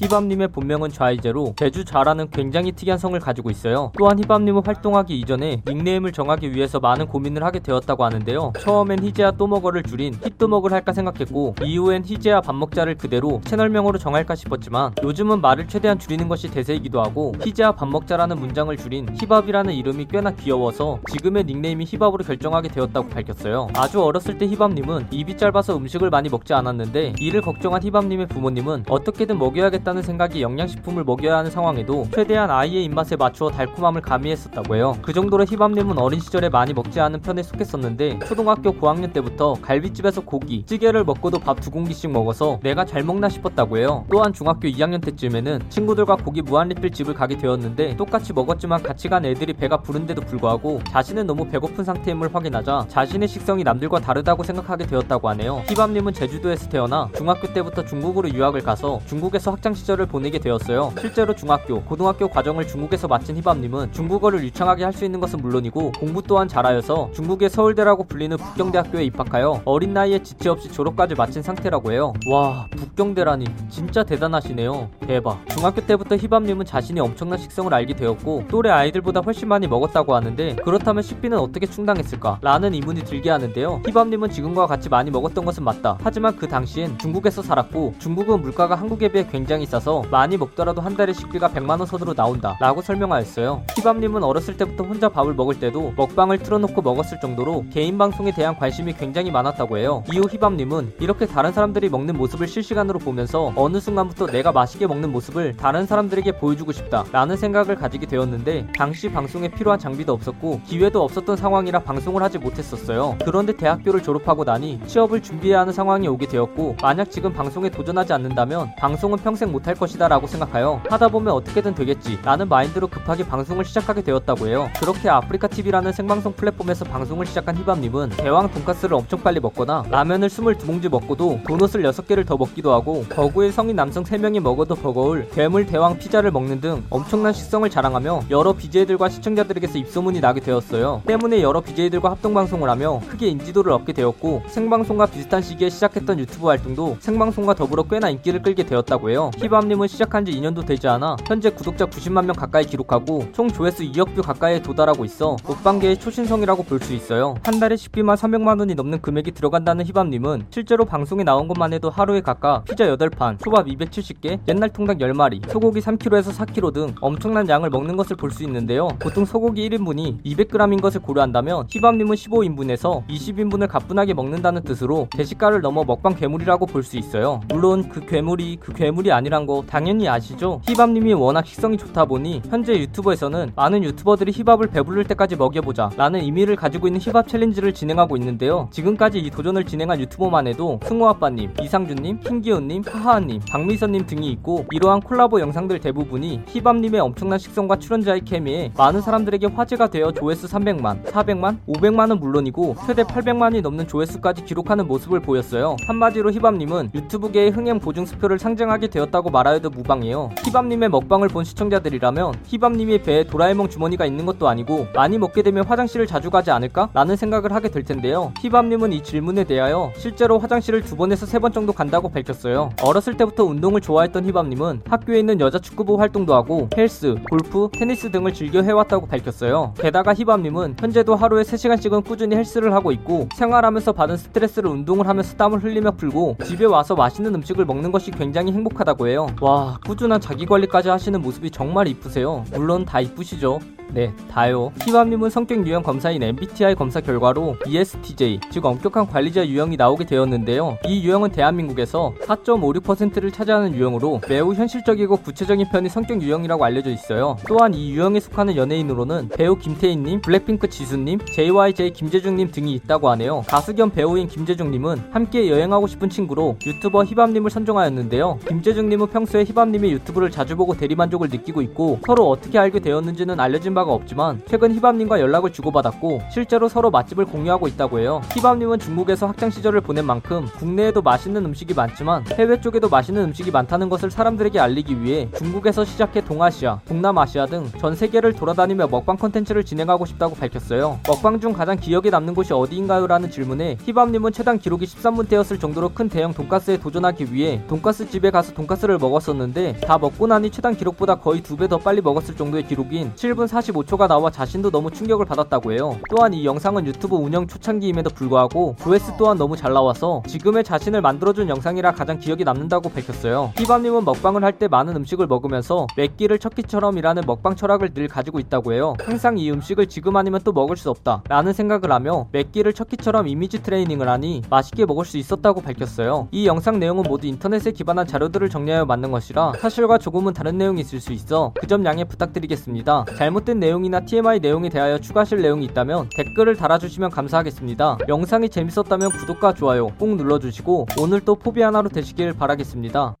히밥님의 본명은 좌이제로 제주 좌라는 굉장히 특이한 성을 가지고 있어요. 또한 히밥님은 활동하기 이전에 닉네임을 정하기 위해서 많은 고민을 하게 되었다고 하는데요. 처음엔 희재야 또먹어를 줄인 힛또먹을 할까 생각했고 이후엔 희재야 밥 먹자를 그대로 채널명으로 정할까 싶었지만 요즘은 말을 최대한 줄이는 것이 대세이기도 하고 희재야 밥 먹자라는 문장을 줄인 히밥이라는 이름이 꽤나 귀여워서 지금의 닉네임이 히밥으로 결정하게 되었다고 밝혔어요. 아주 어렸을 때 히밥님은 입이 짧아서 음식을 많이 먹지 않았는데 이를 걱정한 히밥님의 부모님은 어떻게든 먹여야겠다 는 생각이 영양식품을 먹여야 하는 상황에도 최대한 아이의 입맛에 맞추어 달콤함을 가미했었다고 해요. 그 정도로 히밥님은 어린 시절에 많이 먹지 않은 편에 속했었는데 초등학교 고학년 때부터 갈비집에서 고기, 찌개를 먹고도 밥 두 공기씩 먹어서 내가 잘 먹나 싶었다고 해요. 또한 중학교 2학년 때쯤에는 친구들과 고기 무한리필 집을 가게 되었는데 똑같이 먹었지만 같이 간 애들이 배가 부른데도 불구하고 자신은 너무 배고픈 상태임을 확인하자 자신의 식성이 남들과 다르다고 생각하게 되었다고 하네요. 히밥님은 제주도에서 태어나 중학교 때부터 중국으로 유학을 가서 중국에서 학창 시절을 보내게 되었어요. 실제로 중학교, 고등학교 과정을 중국에서 마친 히밥님은 중국어를 유창하게 할 수 있는 것은 물론이고 공부 또한 잘하여서 중국의 서울대라고 불리는 북경대학교에 입학하여 어린 나이에 지체 없이 졸업까지 마친 상태라고 해요. 와, 북경대라니 진짜 대단하시네요. 대박. 중학교 때부터 히밥님은 자신이 엄청난 식성을 알게 되었고 또래 아이들보다 훨씬 많이 먹었다고 하는데 그렇다면 식비는 어떻게 충당했을까? 라는 의문이 들게 하는데요. 히밥님은 지금과 같이 많이 먹었던 것은 맞다. 하지만 그 당시엔 중국에서 살았고 중국은 물가가 한국에 비해 굉장히 싸서 많이 먹더라도 한 달에 식비가 100만원 선으로 나온다. 라고 설명하였어요. 히밥님은 어렸을 때부터 혼자 밥을 먹을 때도 먹방을 틀어놓고 먹었을 정도로 개인 방송에 대한 관심이 굉장히 많았다고 해요. 이후 히밥님은 이렇게 다른 사람들이 먹는 모습을 실시간으로 보면서 어느 순간부터 내가 맛있게 먹는 모습을 다른 사람들에게 보여주고 싶다. 라는 생각을 가지게 되었는데 당시 방송에 필요한 장비도 없었고 기회도 없었던 상황이라 방송을 하지 못했었어요. 그런데 대학교를 졸업하고 나니 취업을 준비해야 하는 상황이 오게 되었고 만약 지금 방송에 도전하지 않는다면 방송은 평생 못할 것이다 라고 생각하여 하다 보면 어떻게든 되겠지 라는 마인드로 급하게 방송을 시작하게 되었다고 해요. 그렇게 아프리카 TV라는 생방송 플랫폼에서 방송을 시작한 히밥님은 대왕 돈가스를 엄청 빨리 먹거나 라면을 22봉지 먹고도 도넛을 6개를 더 먹기도 하고 버구의 성인 남성 3명이 먹어도 버거울 괴물 대왕 피자를 먹는 등 엄청난 식성을 자랑하며 여러 BJ들과 시청자들에게서 입소문이 나게 되었어요. 때문에 여러 BJ들과 합동방송을 하며 크게 인지도를 얻게 되었고 생방송과 비슷한 시기에 시작했던 유튜브 활동도 생방송과 더불어 꽤나 인기를 끌게 되었다고 해요. 히밥님은 시작한 지 2년도 되지 않아 현재 구독자 90만 명 가까이 기록하고 총 조회수 2억 뷰 가까이에 도달하고 있어 먹방계의 초신성이라고 볼 수 있어요. 한 달에 식비만 300만 원이 넘는 금액이 들어간다는 히밥님은 실제로 방송에 나온 것만 해도 하루에 각각 피자 8판, 초밥 270개, 옛날 통닭 10마리, 소고기 3kg에서 4kg 등 엄청난 양을 먹는 것을 볼 수 있는데요. 보통 소고기 1인분이 200g인 것을 고려한다면 히밥님은 15인분에서 20인분을 가뿐하게 먹는다는 뜻으로 대식가를 넘어 먹방 괴물이라고 볼 수 있어요. 물론 그 괴물이 그 괴물이 아니 란 거 당연히 아시죠? 히밥님이 워낙 식성이 좋다 보니 현재 유튜버에서는 많은 유튜버들이 히밥을 배부를 때까지 먹여보자 라는 의미를 가지고 있는 히밥 챌린지를 진행하고 있는데요. 지금까지 이 도전을 진행한 유튜버만 해도 승호아빠님, 이상준님, 킹기훈님, 하하님, 박미선님 등이 있고 이러한 콜라보 영상들 대부분이 히밥님의 엄청난 식성과 출연자의 케미에 많은 사람들에게 화제가 되어 조회수 300만, 400만, 500만은 물론이고 최대 800만이 넘는 조회수까지 기록하는 모습을 보였어요. 한마디로 히밥님은 유튜브계의 흥행 보증수표를 상징하게 되었다고 말하여도 무방해요. 히밥님의 먹방을 본 시청자들이라면 히밥님의 배에 도라에몽 주머니가 있는 것도 아니고 많이 먹게 되면 화장실을 자주 가지 않을까? 라는 생각을 하게 될 텐데요. 히밥님은 이 질문에 대하여 실제로 화장실을 두 번에서 세 번 정도 간다고 밝혔어요. 어렸을 때부터 운동을 좋아했던 히밥님은 학교에 있는 여자 축구부 활동도 하고 헬스, 골프, 테니스 등을 즐겨 해왔다고 밝혔어요. 게다가 히밥님은 현재도 하루에 3시간씩은 꾸준히 헬스를 하고 있고 생활하면서 받은 스트레스를 운동을 하면서 땀을 흘리며 풀고 집에 와서 맛있는 음식을 먹는 것이 굉장히 행복하다고 해요. 와, 꾸준한 자기 관리까지 하시는 모습이 정말 이쁘세요. 물론 다 이쁘시죠. 네, 다요. 히밥님은 성격 유형 검사인 MBTI 검사 결과로 ESTJ, 즉 엄격한 관리자 유형이 나오게 되었는데요. 이 유형은 대한민국에서 4.56%를 차지하는 유형으로 매우 현실적이고 구체적인 편이 성격 유형이라고 알려져 있어요. 또한 이 유형에 속하는 연예인으로는 배우 김태희님, 블랙핑크 지수님, JYJ 김재중님 등이 있다고 하네요. 가수 겸 배우인 김재중님은 함께 여행하고 싶은 친구로 유튜버 히밥님을 선정하였는데요. 김재중님 은 평소에 히밥님의 유튜브를 자주 보고 대리만족을 느끼고 있고 서로 어떻게 알게 되었는지는 알려진 바가 없지만 최근 히밥님과 연락을 주고받았고 실제로 서로 맛집을 공유하고 있다고 해요. 히밥님은 중국에서 학창 시절을 보낸 만큼 국내에도 맛있는 음식이 많지만 해외 쪽에도 맛있는 음식이 많다는 것을 사람들에게 알리기 위해 중국에서 시작해 동아시아, 동남아시아 등 전 세계를 돌아다니며 먹방 컨텐츠를 진행하고 싶다고 밝혔어요. 먹방 중 가장 기억에 남는 곳이 어디인가요? 라는 질문에 히밥님은 최단 기록이 13분대였을 정도로 큰 대형 돈가스에 도전하기 위해 돈가스 집에 가서 돈가스를 것들을 먹었었는데 다 먹고 나니 최단 기록보다 거의 두 배 더 빨리 먹었을 정도의 기록인 7분 45초가 나와 자신도 너무 충격을 받았다고 해요. 또한 이 영상은 유튜브 운영 초창기임에도 불구하고 조회수 또한 너무 잘 나와서 지금의 자신을 만들어준 영상이라 가장 기억에 남는다고 밝혔어요. 히밥님은 먹방을 할 때 많은 음식을 먹으면서 매 끼를 첫 끼처럼이라는 먹방 철학을 늘 가지고 있다고 해요. 항상 이 음식을 지금 아니면 또 먹을 수 없다 라는 생각을 하며 매 끼를 척기처럼 이미지 트레이닝을 하니 맛있게 먹을 수 있었다고 밝혔어요. 이 영상 내용은 모두 인터넷에 기반한 자료들을 정리하여 만든 것이라 사실과 조금은 다른 내용이 있을 수 있어 그 점 양해 부탁드리겠습니다. 잘못된 내용이나 TMI 내용에 대하여 추가하실 내용이 있다면 댓글을 달아주시면 감사하겠습니다. 영상이 재밌었다면 구독과 좋아요 꼭 눌러주시고 오늘 또 포비 하나로 되시길 바라겠습니다.